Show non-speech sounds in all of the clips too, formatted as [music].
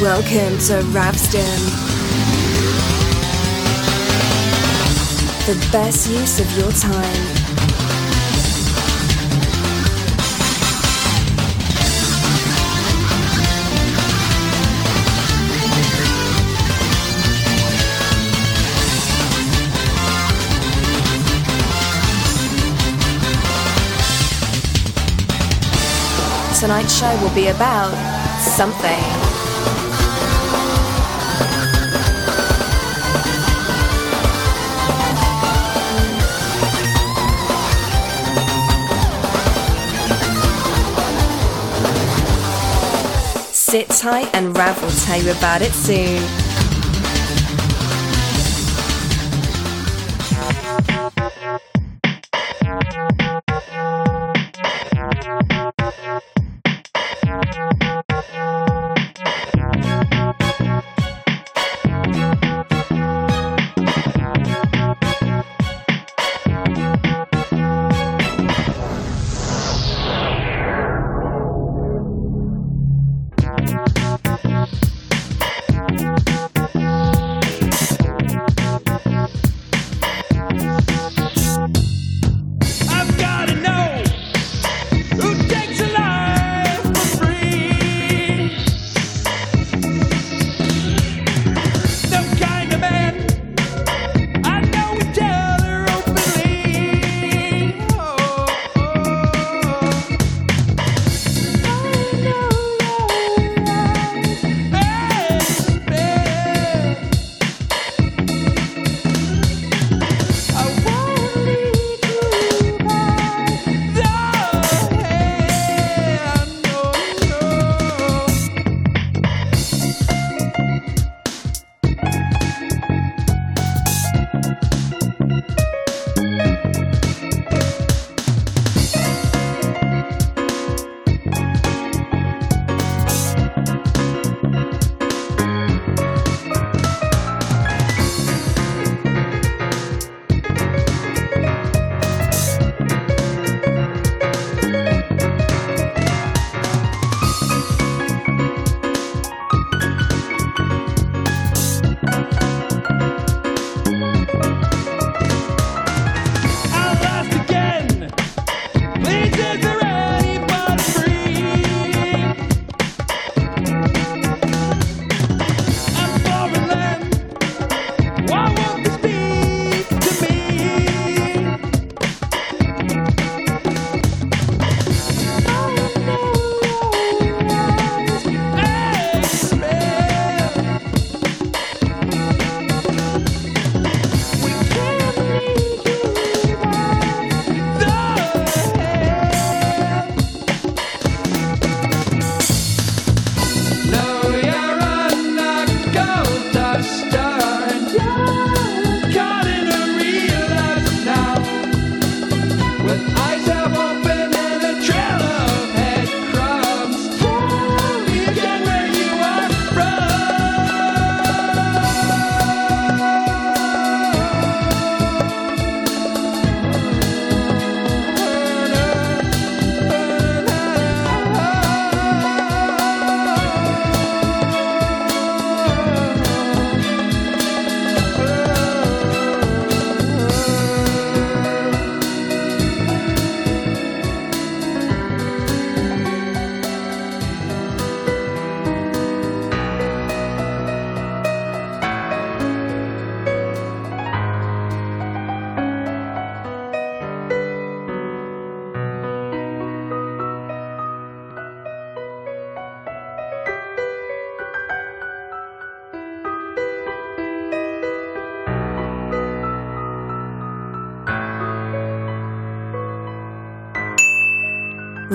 Welcome to Ravsdom. The best use of your time. tonight's show will be about something. Sit tight and Rav will tell you about it soon.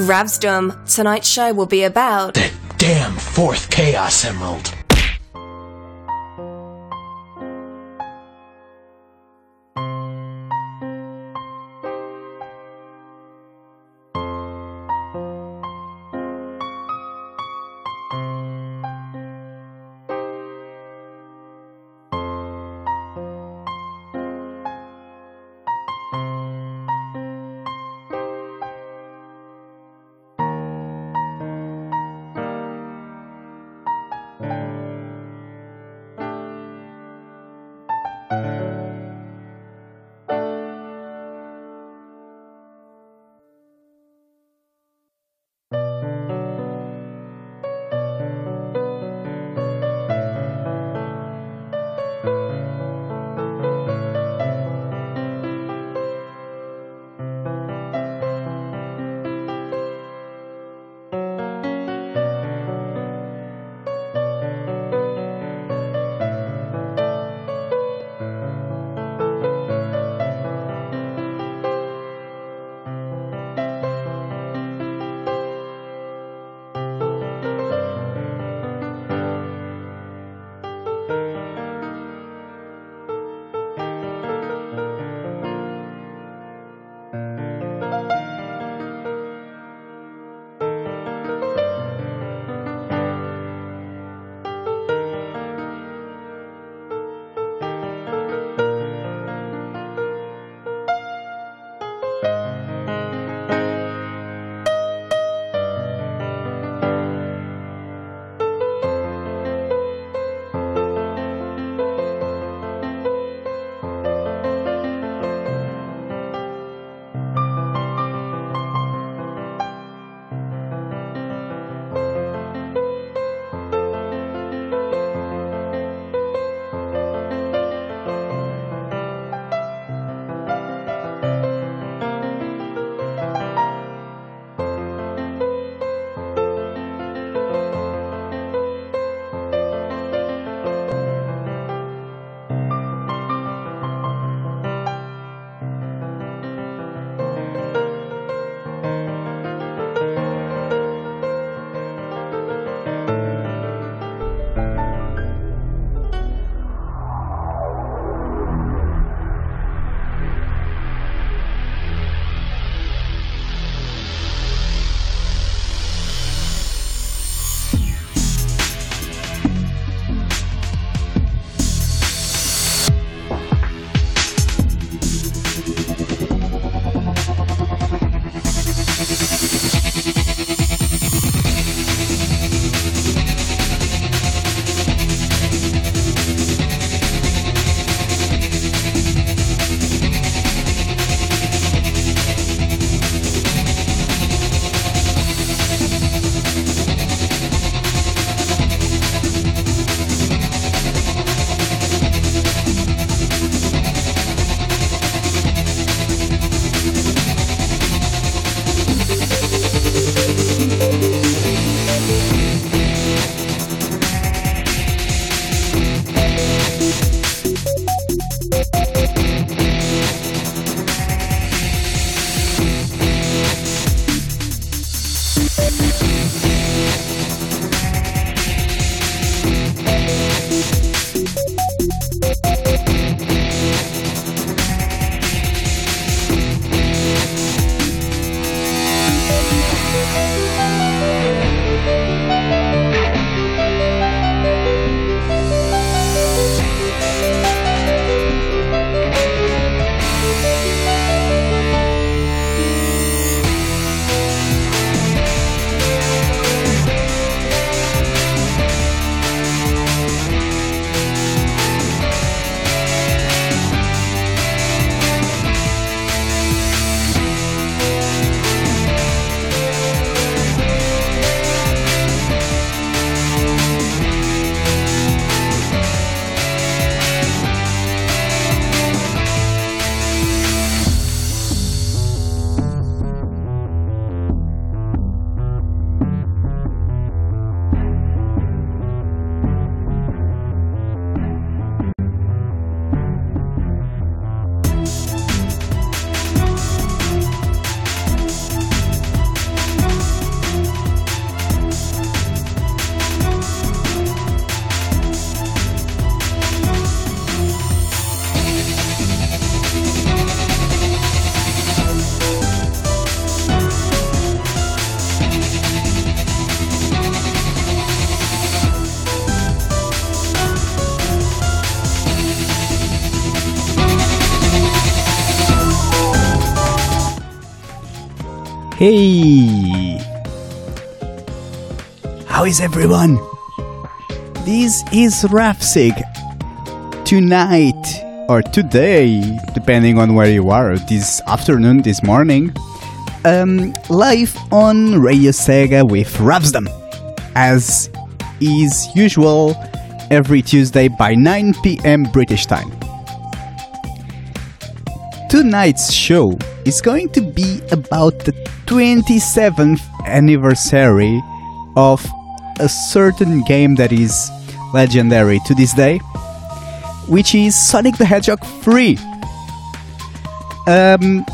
Ravsdom, tonight's show will be about. the damn fourth Chaos Emerald. How is everyone? This is Rafsig. Tonight, or today, depending on where you are, this afternoon, this morning, um, live on Radio Sega with Ravsdom. As is usual, every Tuesday by 9 pm British time. Tonight's show is going to be about the 27th anniversary of a certain game that is legendary to this day, which is Sonic the Hedgehog 3. Um,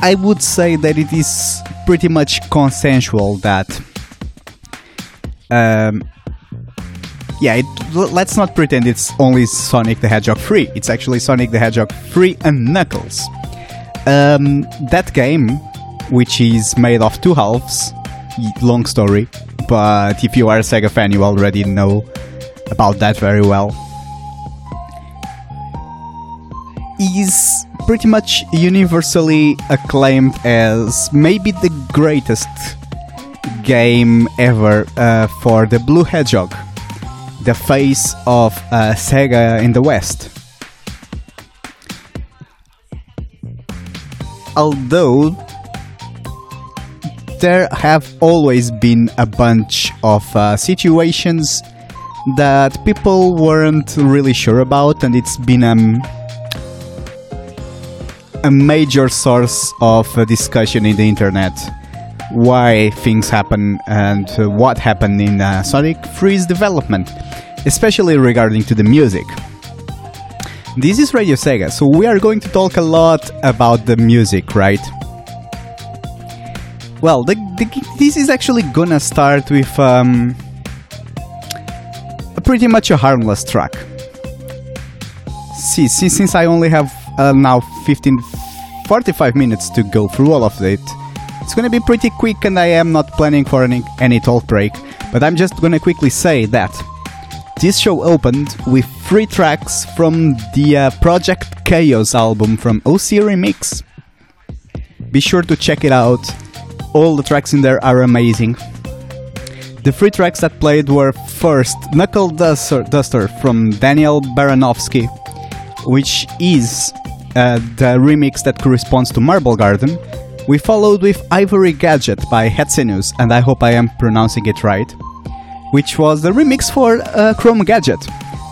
I would say that it is pretty much consensual that. Um, yeah, it, let's not pretend it's only Sonic the Hedgehog 3. It's actually Sonic the Hedgehog 3 and Knuckles. Um, that game, which is made of two halves, long story, but if you are a Sega fan, you already know about that very well, is pretty much universally acclaimed as maybe the greatest game ever uh, for the Blue Hedgehog, the face of uh, Sega in the West. although there have always been a bunch of uh, situations that people weren't really sure about, and it's been um, a major source of uh, discussion in the internet. Why things happen and uh, what happened in uh, Sonic 3's development, especially regarding to the music. This is Radio Sega, so we are going to talk a lot about the music, right? Well, the, the, this is actually gonna start with um, a pretty much a harmless track. See, see since I only have uh, now 15, 45 minutes to go through all of it, it's gonna be pretty quick, and I am not planning for any, any talk break. But I'm just gonna quickly say that this show opened with three tracks from the uh, Project Chaos album from OC Remix. Be sure to check it out. All the tracks in there are amazing. The three tracks that played were first Knuckle Duster, Duster from Daniel Baranovsky, which is uh, the remix that corresponds to Marble Garden. We followed with Ivory Gadget by Hetzenus, and I hope I am pronouncing it right which was the remix for uh, Chrome Gadget.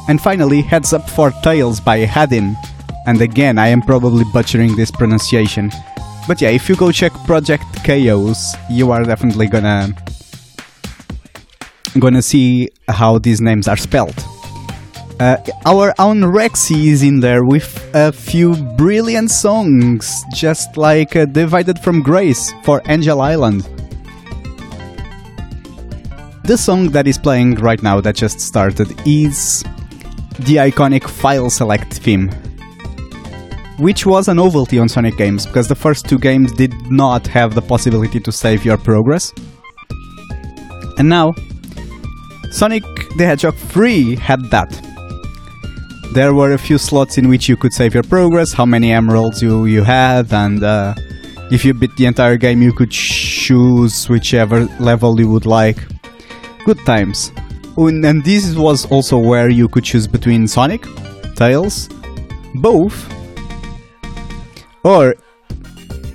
And finally, Heads Up for Tales by Hadin. And again, I am probably butchering this pronunciation. But yeah, if you go check Project Chaos, you are definitely gonna gonna see how these names are spelled. Uh, our own Rexy is in there with a few brilliant songs, just like uh, Divided from Grace for Angel Island. The song that is playing right now, that just started, is the iconic file select theme, which was a novelty on Sonic games because the first two games did not have the possibility to save your progress. And now, Sonic the Hedgehog 3 had that. There were a few slots in which you could save your progress, how many emeralds you, you had, and uh, if you beat the entire game, you could choose whichever level you would like. Good times. Oh, And and this was also where you could choose between Sonic, Tails, both, or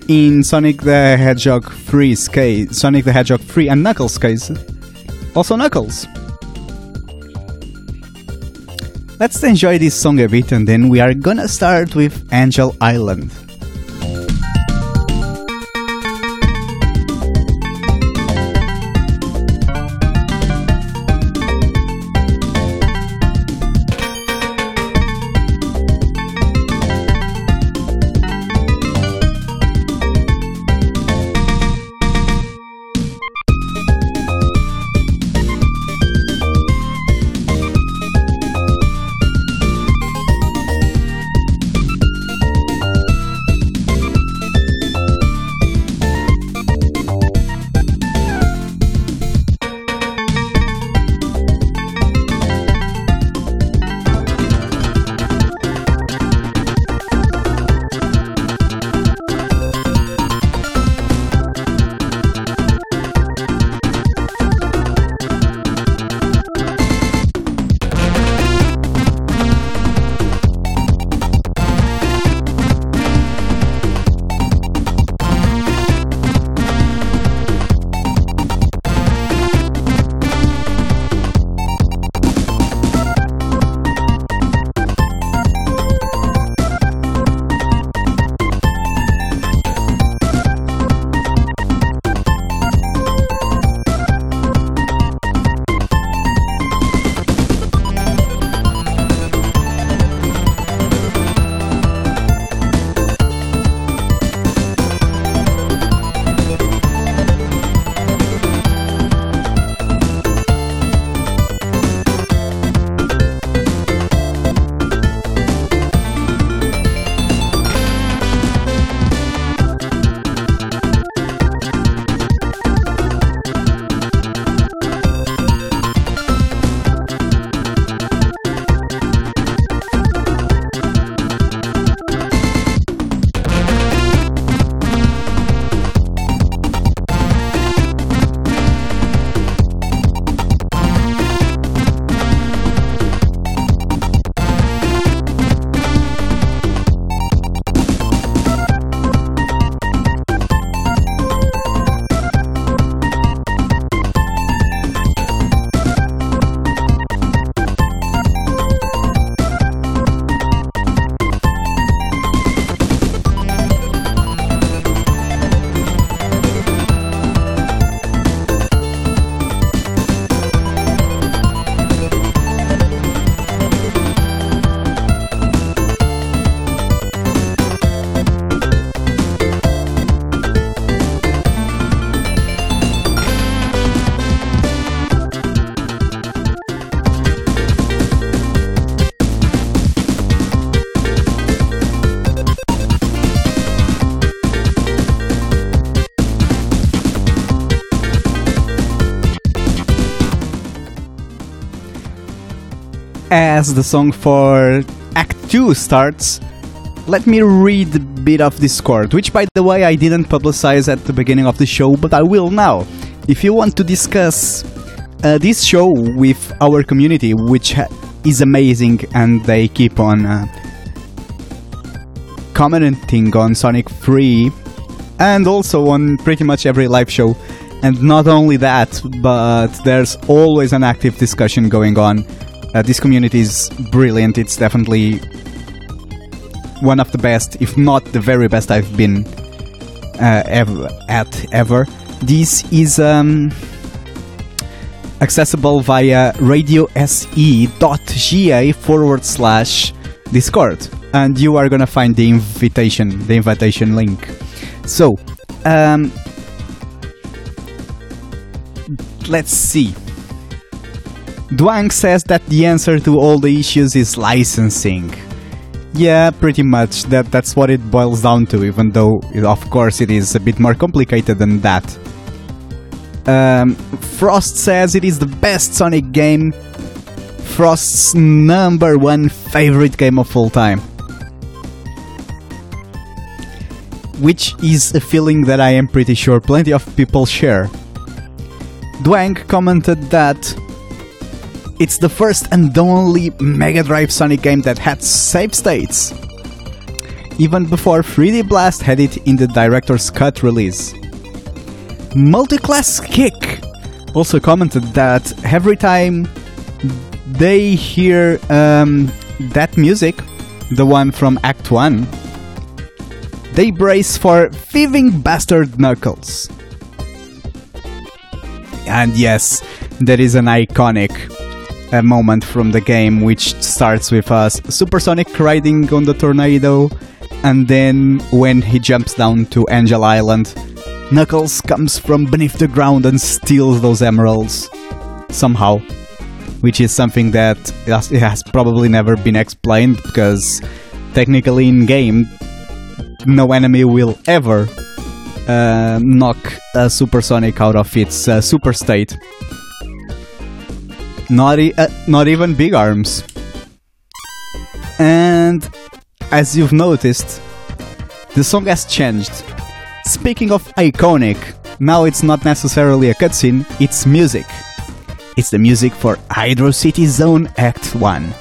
in Sonic the Hedgehog 3's case, Sonic the Hedgehog 3 and Knuckles' case, also Knuckles. Let's enjoy this song a bit and then we are gonna start with Angel Island. As the song for Act 2 starts, let me read a bit of Discord, which by the way I didn't publicize at the beginning of the show, but I will now. If you want to discuss uh, this show with our community, which is amazing and they keep on uh, commenting on Sonic 3 and also on pretty much every live show. And not only that, but there's always an active discussion going on. Uh, this community is brilliant. It's definitely one of the best, if not the very best I've been uh, ever at ever. This is um, accessible via radiose.ga forward slash Discord, and you are gonna find the invitation, the invitation link. So, um, let's see. Dwang says that the answer to all the issues is licensing. Yeah, pretty much. That that's what it boils down to. Even though, it- of course, it is a bit more complicated than that. Um, Frost says it is the best Sonic game. Frost's number one favorite game of all time. Which is a feeling that I am pretty sure plenty of people share. Dwang commented that it's the first and only Mega Drive Sonic game that had save states, even before 3D Blast had it in the director's cut release. Multiclass Kick also commented that every time they hear um, that music, the one from Act 1, they brace for thieving bastard Knuckles. And yes, there is an iconic uh, moment from the game which starts with us. Supersonic riding on the tornado, and then when he jumps down to Angel Island, Knuckles comes from beneath the ground and steals those emeralds. Somehow, which is something that has, has probably never been explained because technically in game, no enemy will ever uh, knock a supersonic out of its uh, super state. Not, e- uh, not even big arms. And as you've noticed, the song has changed. Speaking of iconic, now it's not necessarily a cutscene, it's music. It's the music for Hydro City Zone Act 1.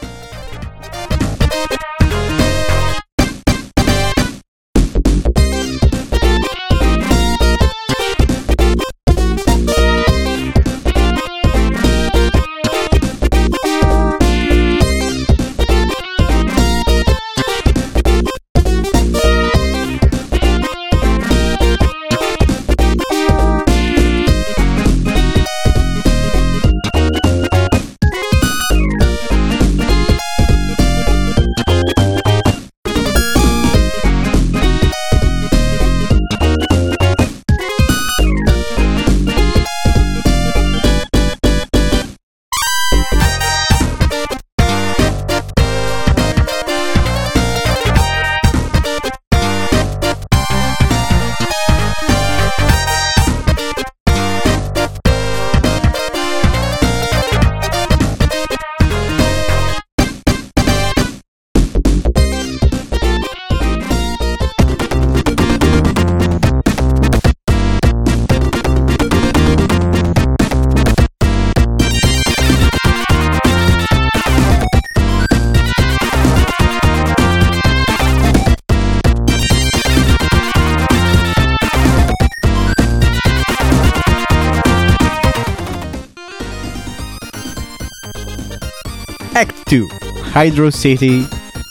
Hydro City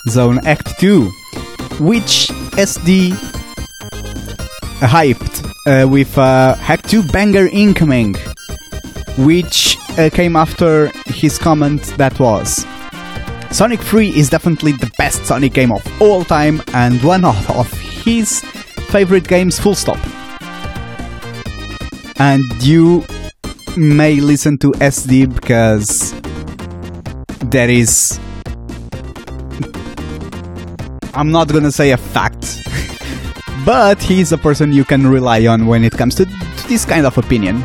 Zone Act 2, which SD hyped uh, with uh, Act 2 Banger Incoming, which uh, came after his comment that was Sonic 3 is definitely the best Sonic game of all time and one of his favorite games, full stop. And you may listen to SD because there is. I'm not gonna say a fact, [laughs] but he's a person you can rely on when it comes to, to this kind of opinion.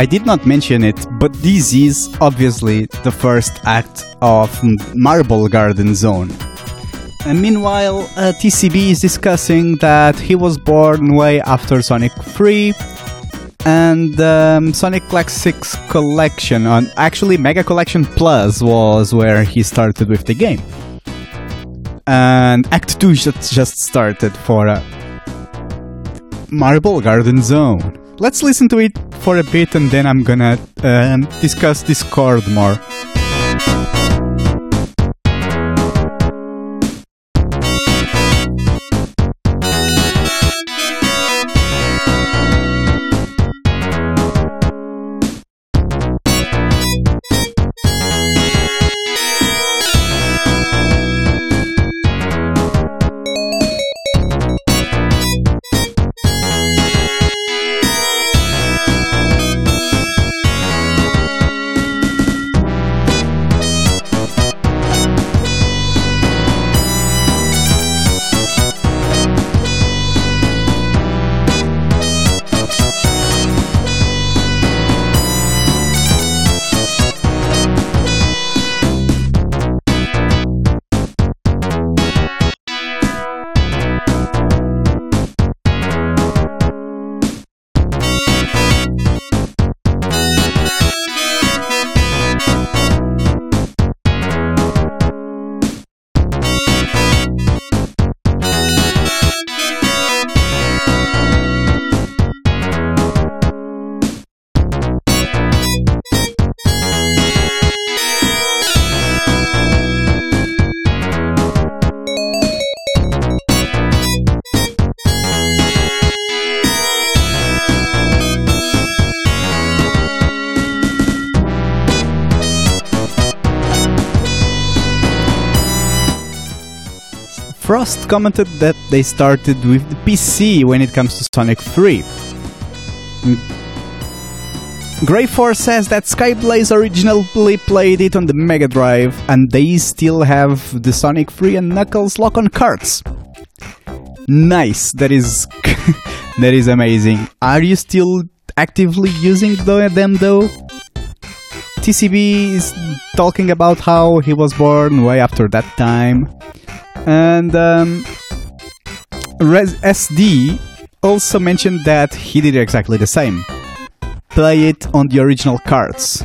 I did not mention it, but this is obviously the first act of Marble Garden Zone. And meanwhile, uh, TCB is discussing that he was born way after Sonic 3 and um, Sonic Classics Collection, on actually Mega Collection Plus was where he started with the game. And Act 2 just, just started for uh, Marble Garden Zone. Let's listen to it for a bit and then I'm gonna um, discuss Discord more. Commented that they started with the PC when it comes to Sonic 3. Mm. Greyforce says that Skyblaze originally played it on the Mega Drive and they still have the Sonic 3 and Knuckles lock on carts. Nice, that is [laughs] that is amazing. Are you still actively using them though? TCB is talking about how he was born way after that time. And um, Res- SD also mentioned that he did exactly the same. Play it on the original cards.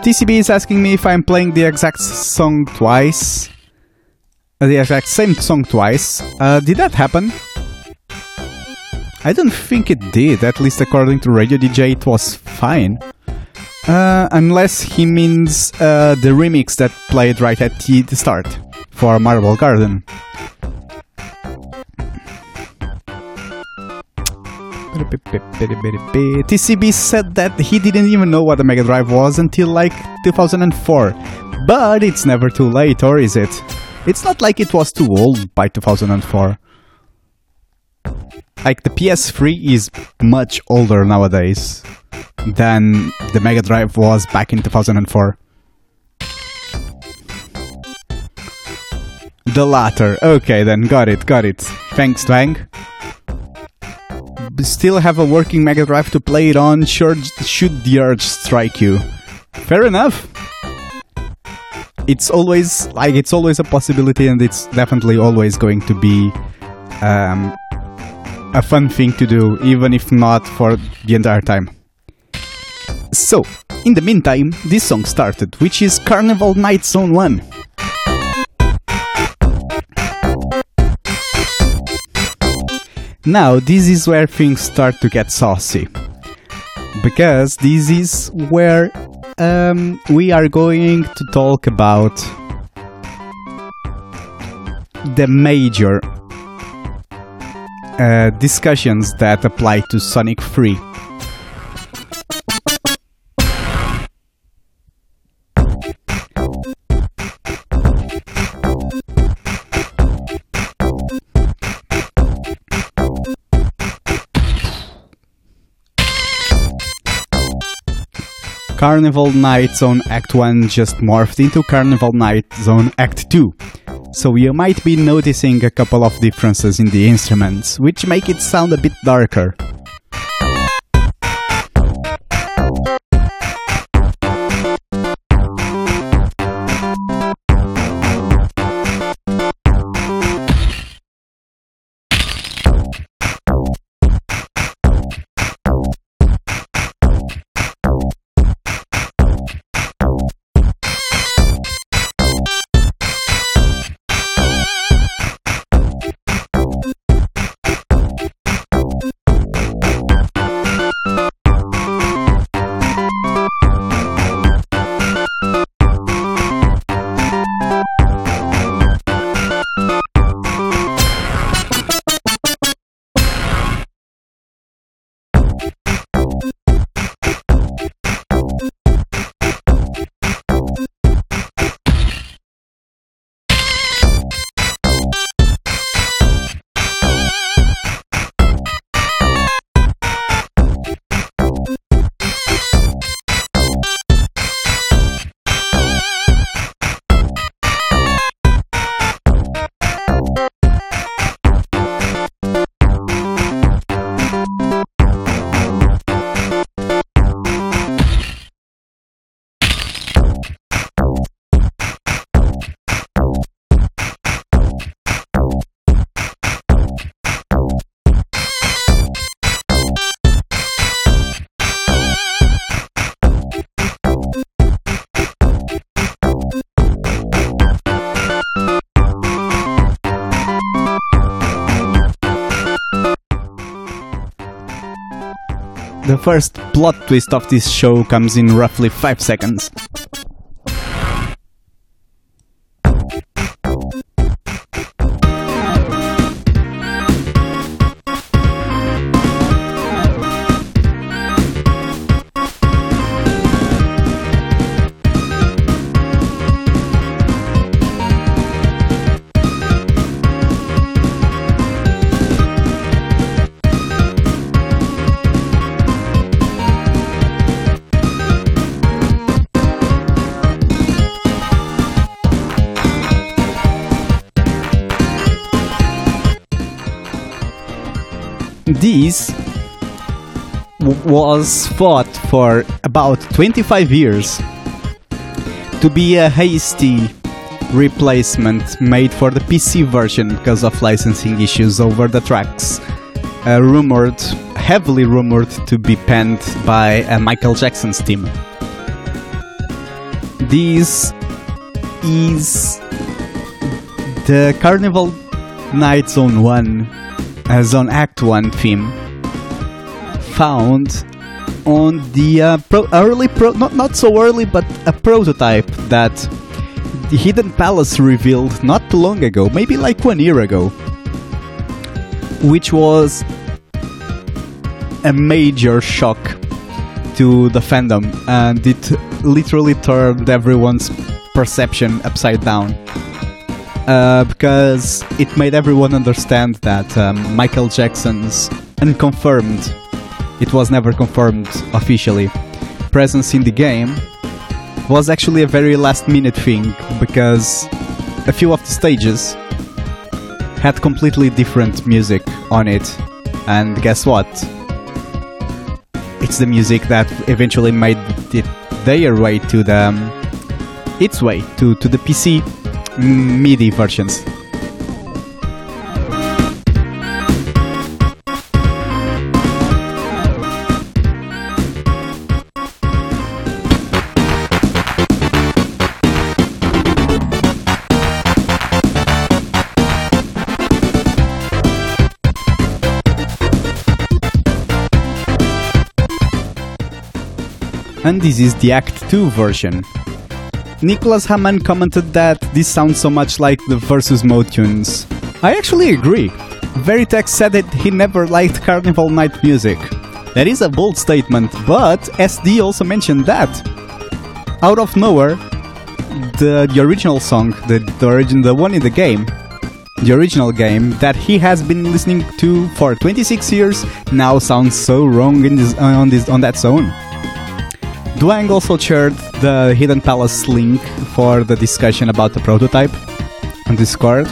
TCB is asking me if I'm playing the exact song twice. Uh, the exact same song twice. Uh, did that happen? I don't think it did, at least according to Radio DJ, it was fine. Uh, unless he means uh, the remix that played right at the start for Marble Garden. TCB said that he didn't even know what the Mega Drive was until like 2004. But it's never too late, or is it? It's not like it was too old by 2004. Like the PS3 is much older nowadays than the Mega Drive was back in 2004. The latter. Okay, then got it, got it. Thanks, Twang. Still have a working Mega Drive to play it on. Sure, should the urge strike you. Fair enough. It's always like it's always a possibility, and it's definitely always going to be um, a fun thing to do, even if not for the entire time. So, in the meantime, this song started, which is Carnival Night Zone 1. Now, this is where things start to get saucy. Because this is where um, we are going to talk about the major uh, discussions that apply to Sonic 3. Carnival Night Zone Act 1 just morphed into Carnival Night Zone Act 2. So you might be noticing a couple of differences in the instruments, which make it sound a bit darker. First plot twist of this show comes in roughly 5 seconds. This was fought for about 25 years to be a hasty replacement made for the PC version because of licensing issues over the tracks. Uh, rumored, heavily rumored to be penned by uh, Michael Jackson's team. This is the Carnival Night Zone 1 uh, Zone Act 1 theme found on the uh, pro- early pro- not not so early but a prototype that the Hidden Palace revealed not too long ago, maybe like one year ago, which was a major shock to the fandom and it literally turned everyone's perception upside down. Uh, because it made everyone understand that um, Michael Jackson's unconfirmed, it was never confirmed officially, presence in the game was actually a very last minute thing because a few of the stages had completely different music on it. And guess what? It's the music that eventually made it their way to the um, its way to, to the PC MIDI versions. And this is the Act 2 version. Nicholas Hamann commented that this sounds so much like the Versus Mode tunes. I actually agree. Veritex said that he never liked Carnival Night music. That is a bold statement, but SD also mentioned that. Out of nowhere, the, the original song, the, the origin, the one in the game, the original game that he has been listening to for 26 years, now sounds so wrong in this, on this on that zone. Dwang also shared the Hidden Palace link for the discussion about the prototype, on Discord.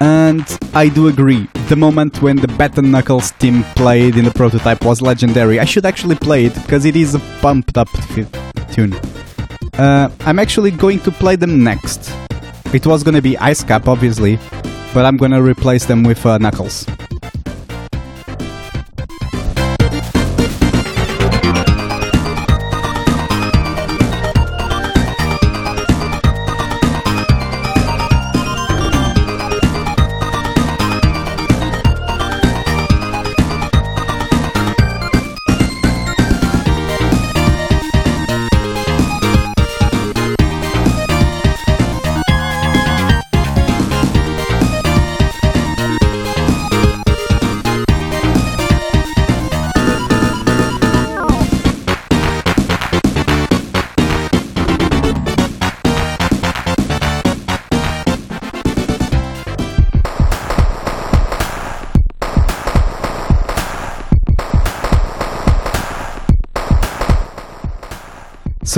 And I do agree. The moment when the Bat and Knuckles team played in the prototype was legendary. I should actually play it because it is a pumped up tune. Uh, I'm actually going to play them next. It was gonna be Ice Cap, obviously, but I'm gonna replace them with uh, Knuckles.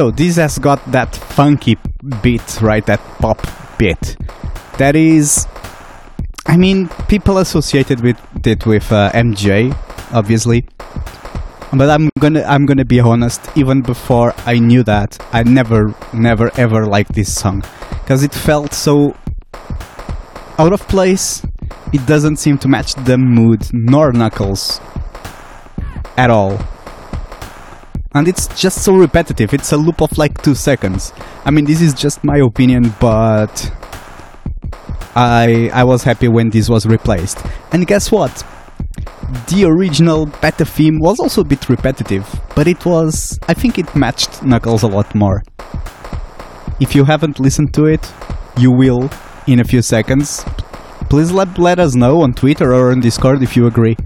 So this has got that funky beat, right? That pop beat. That is, I mean, people associated with it with uh, MJ, obviously. But I'm gonna, I'm gonna be honest. Even before I knew that, I never, never, ever liked this song because it felt so out of place. It doesn't seem to match the mood nor Knuckles at all and it's just so repetitive. It's a loop of like two seconds. I mean, this is just my opinion, but I I was happy when this was replaced. And guess what? The original beta theme was also a bit repetitive, but it was I think it matched Knuckles a lot more. If you haven't listened to it, you will in a few seconds. Please let, let us know on Twitter or on Discord if you agree.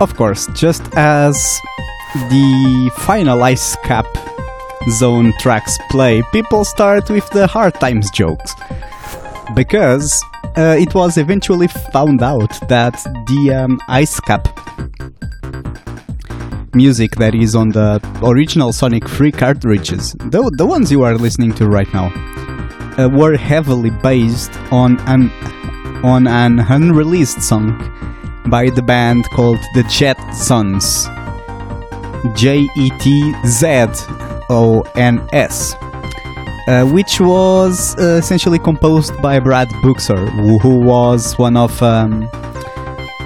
Of course, just as the final Ice Cap Zone tracks play, people start with the hard times jokes. Because uh, it was eventually found out that the um, Ice Cap music that is on the original Sonic 3 cartridges, the, the ones you are listening to right now, uh, were heavily based on an on an unreleased song by the band called the Jet Sons. J E T Z O N S. Uh, which was uh, essentially composed by Brad Buxer, who, who was one of um,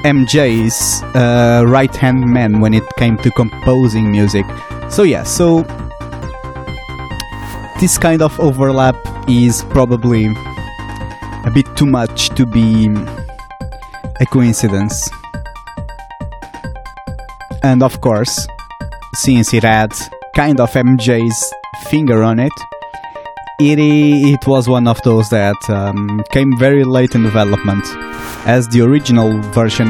MJ's uh, right hand man when it came to composing music. So, yeah, so this kind of overlap is probably a bit too much to be a coincidence. And of course, since it had kind of MJ's finger on it, it, it was one of those that um, came very late in development, as the original version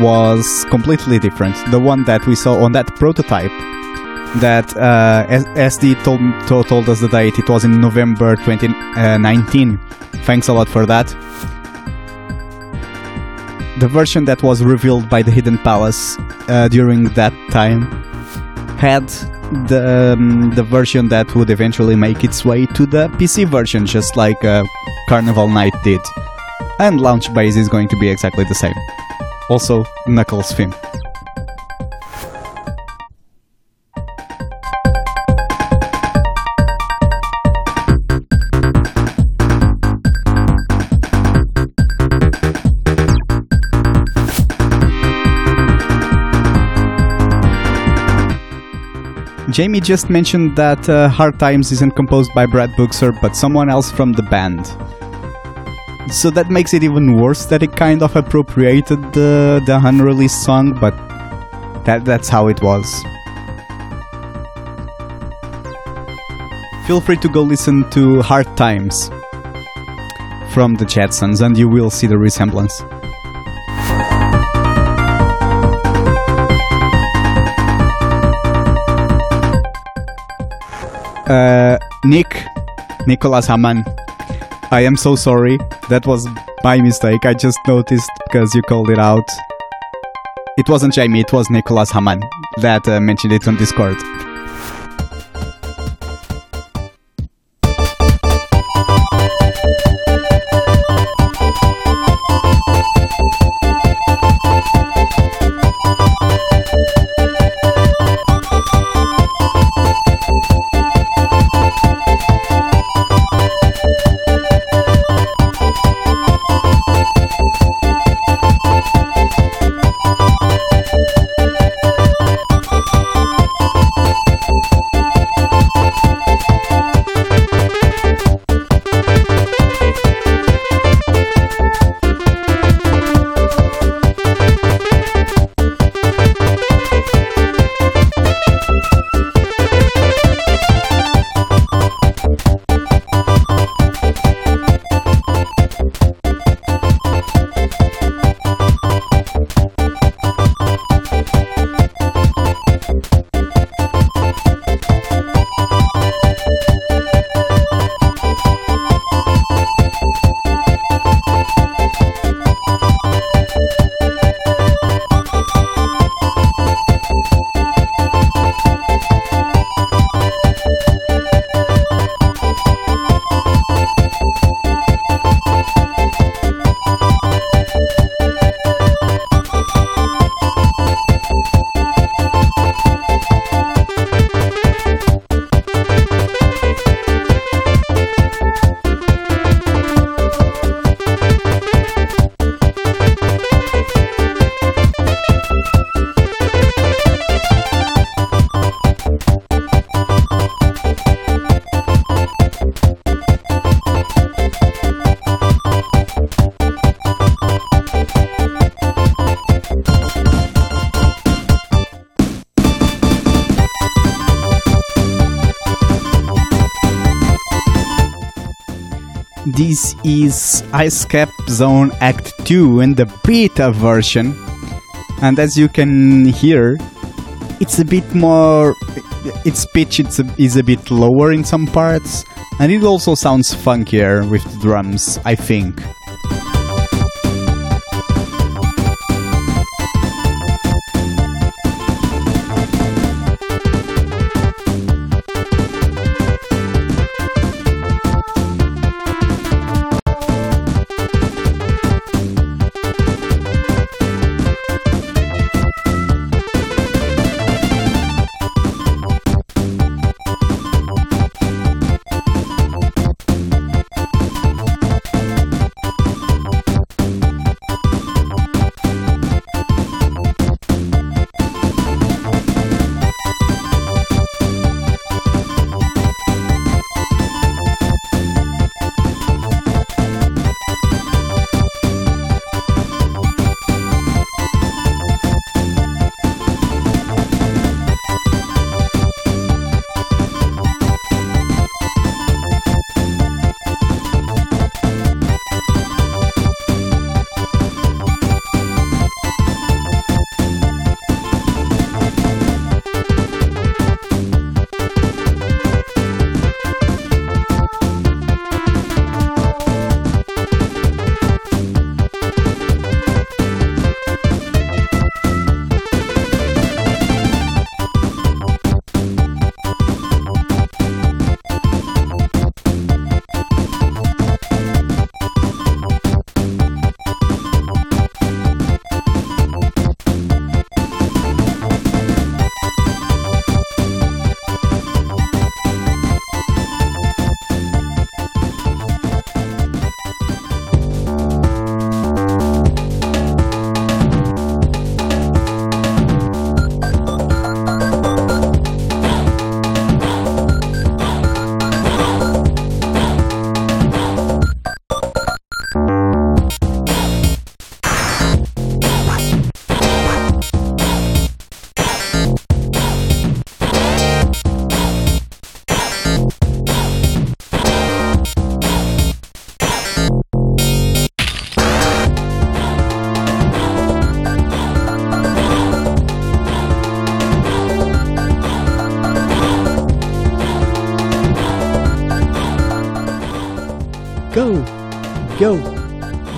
was completely different. The one that we saw on that prototype that uh, SD told, told, told us the date, it was in November 2019. Thanks a lot for that. The version that was revealed by the Hidden Palace uh, during that time had the um, the version that would eventually make its way to the PC version, just like uh, Carnival Night did. And Launch Base is going to be exactly the same. Also, Knuckles theme. Jamie just mentioned that uh, Hard Times isn't composed by Brad Buxer, but someone else from the band. So that makes it even worse that it kind of appropriated the, the unreleased song, but that, that's how it was. Feel free to go listen to Hard Times from the Jetzons, and you will see the resemblance. Uh, Nick, Nicholas Haman. I am so sorry. That was my mistake. I just noticed because you called it out. It wasn't Jamie, it was Nicholas Haman that uh, mentioned it on Discord. This is Ice Cap Zone Act 2 in the beta version. and as you can hear, it's a bit more. Its pitch it's a, is a bit lower in some parts, and it also sounds funkier with the drums, I think.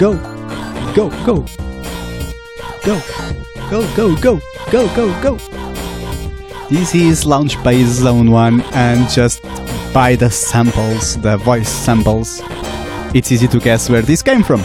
Go, go, go, go, go, go, go, go, go, go. This is Launch Base Zone 1 and just by the samples, the voice samples, it's easy to guess where this came from.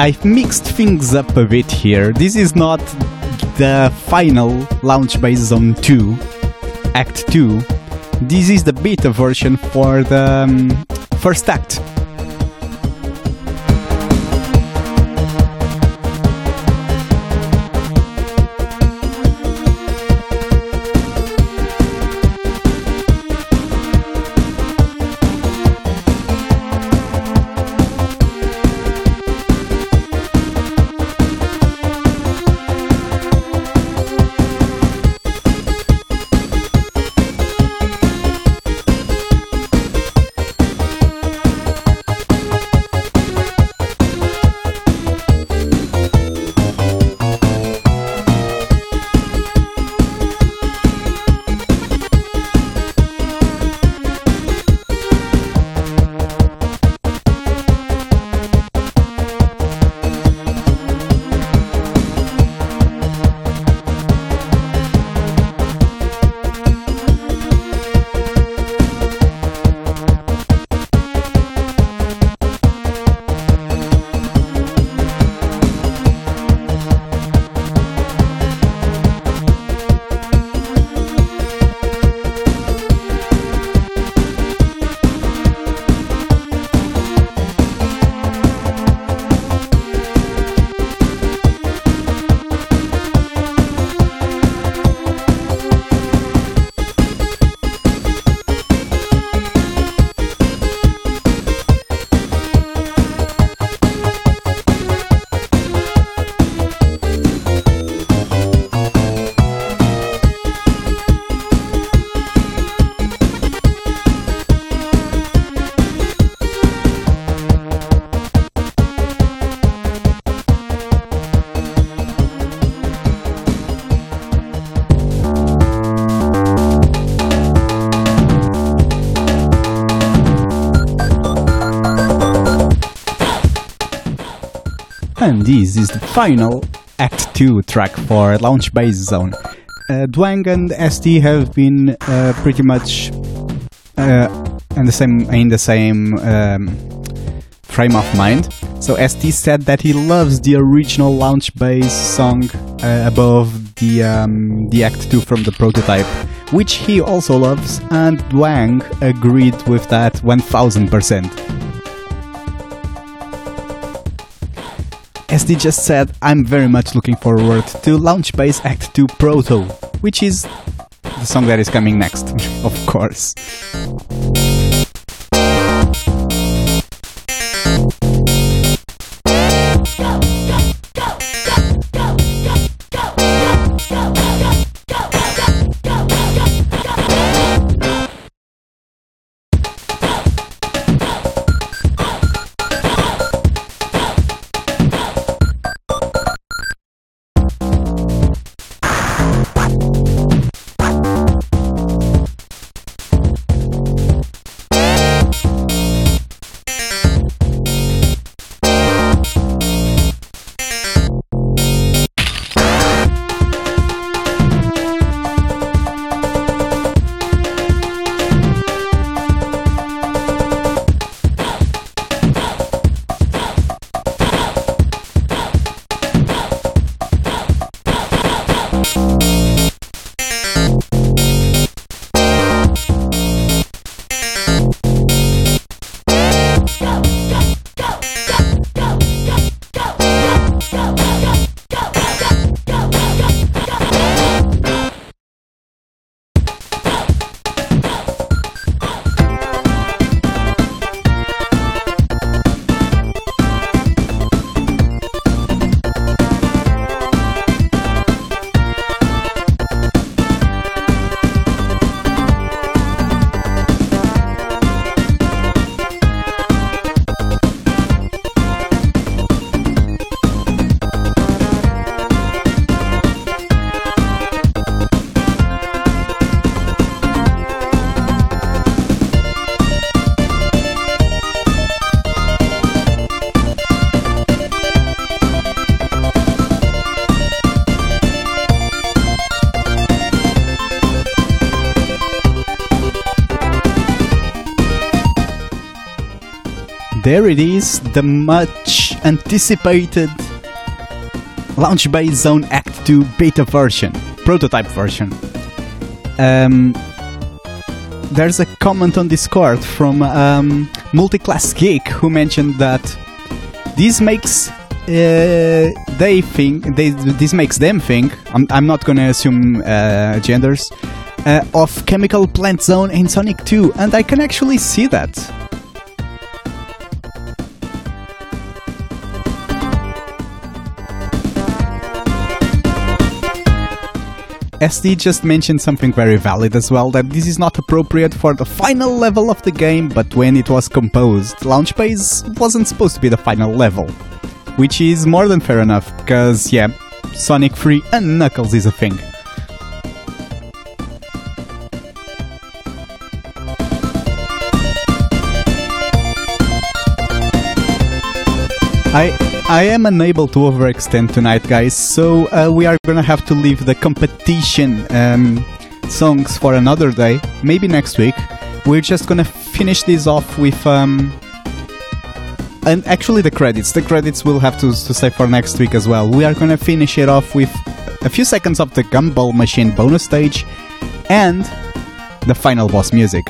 I've mixed things up a bit here. This is not the final Launch Base Zone 2, Act 2. This is the beta version for the um, first act. And this is the final Act 2 track for Launch Base Zone. Uh, Dwang and ST have been uh, pretty much uh, in the same in the same um, frame of mind. So ST said that he loves the original Launch Base song uh, above the um, the Act 2 from the prototype, which he also loves, and Dwang agreed with that 1000%. SD just said, I'm very much looking forward to Launch Base Act 2 Proto, which is the song that is coming next, [laughs] of course. There it is, the much anticipated Launch Base Zone Act 2 beta version, prototype version. Um, there's a comment on Discord from um, Multiclass Geek who mentioned that this makes uh, they think they, this makes them think. I'm, I'm not to assume uh, genders uh, of Chemical Plant Zone in Sonic 2, and I can actually see that. SD just mentioned something very valid as well that this is not appropriate for the final level of the game, but when it was composed, Launch Base wasn't supposed to be the final level. Which is more than fair enough, because, yeah, Sonic 3 and Knuckles is a thing. I am unable to overextend tonight, guys, so uh, we are gonna have to leave the competition um, songs for another day, maybe next week. We're just gonna finish this off with. Um, and actually, the credits. The credits we'll have to, to say for next week as well. We are gonna finish it off with a few seconds of the Gumball Machine bonus stage and the final boss music.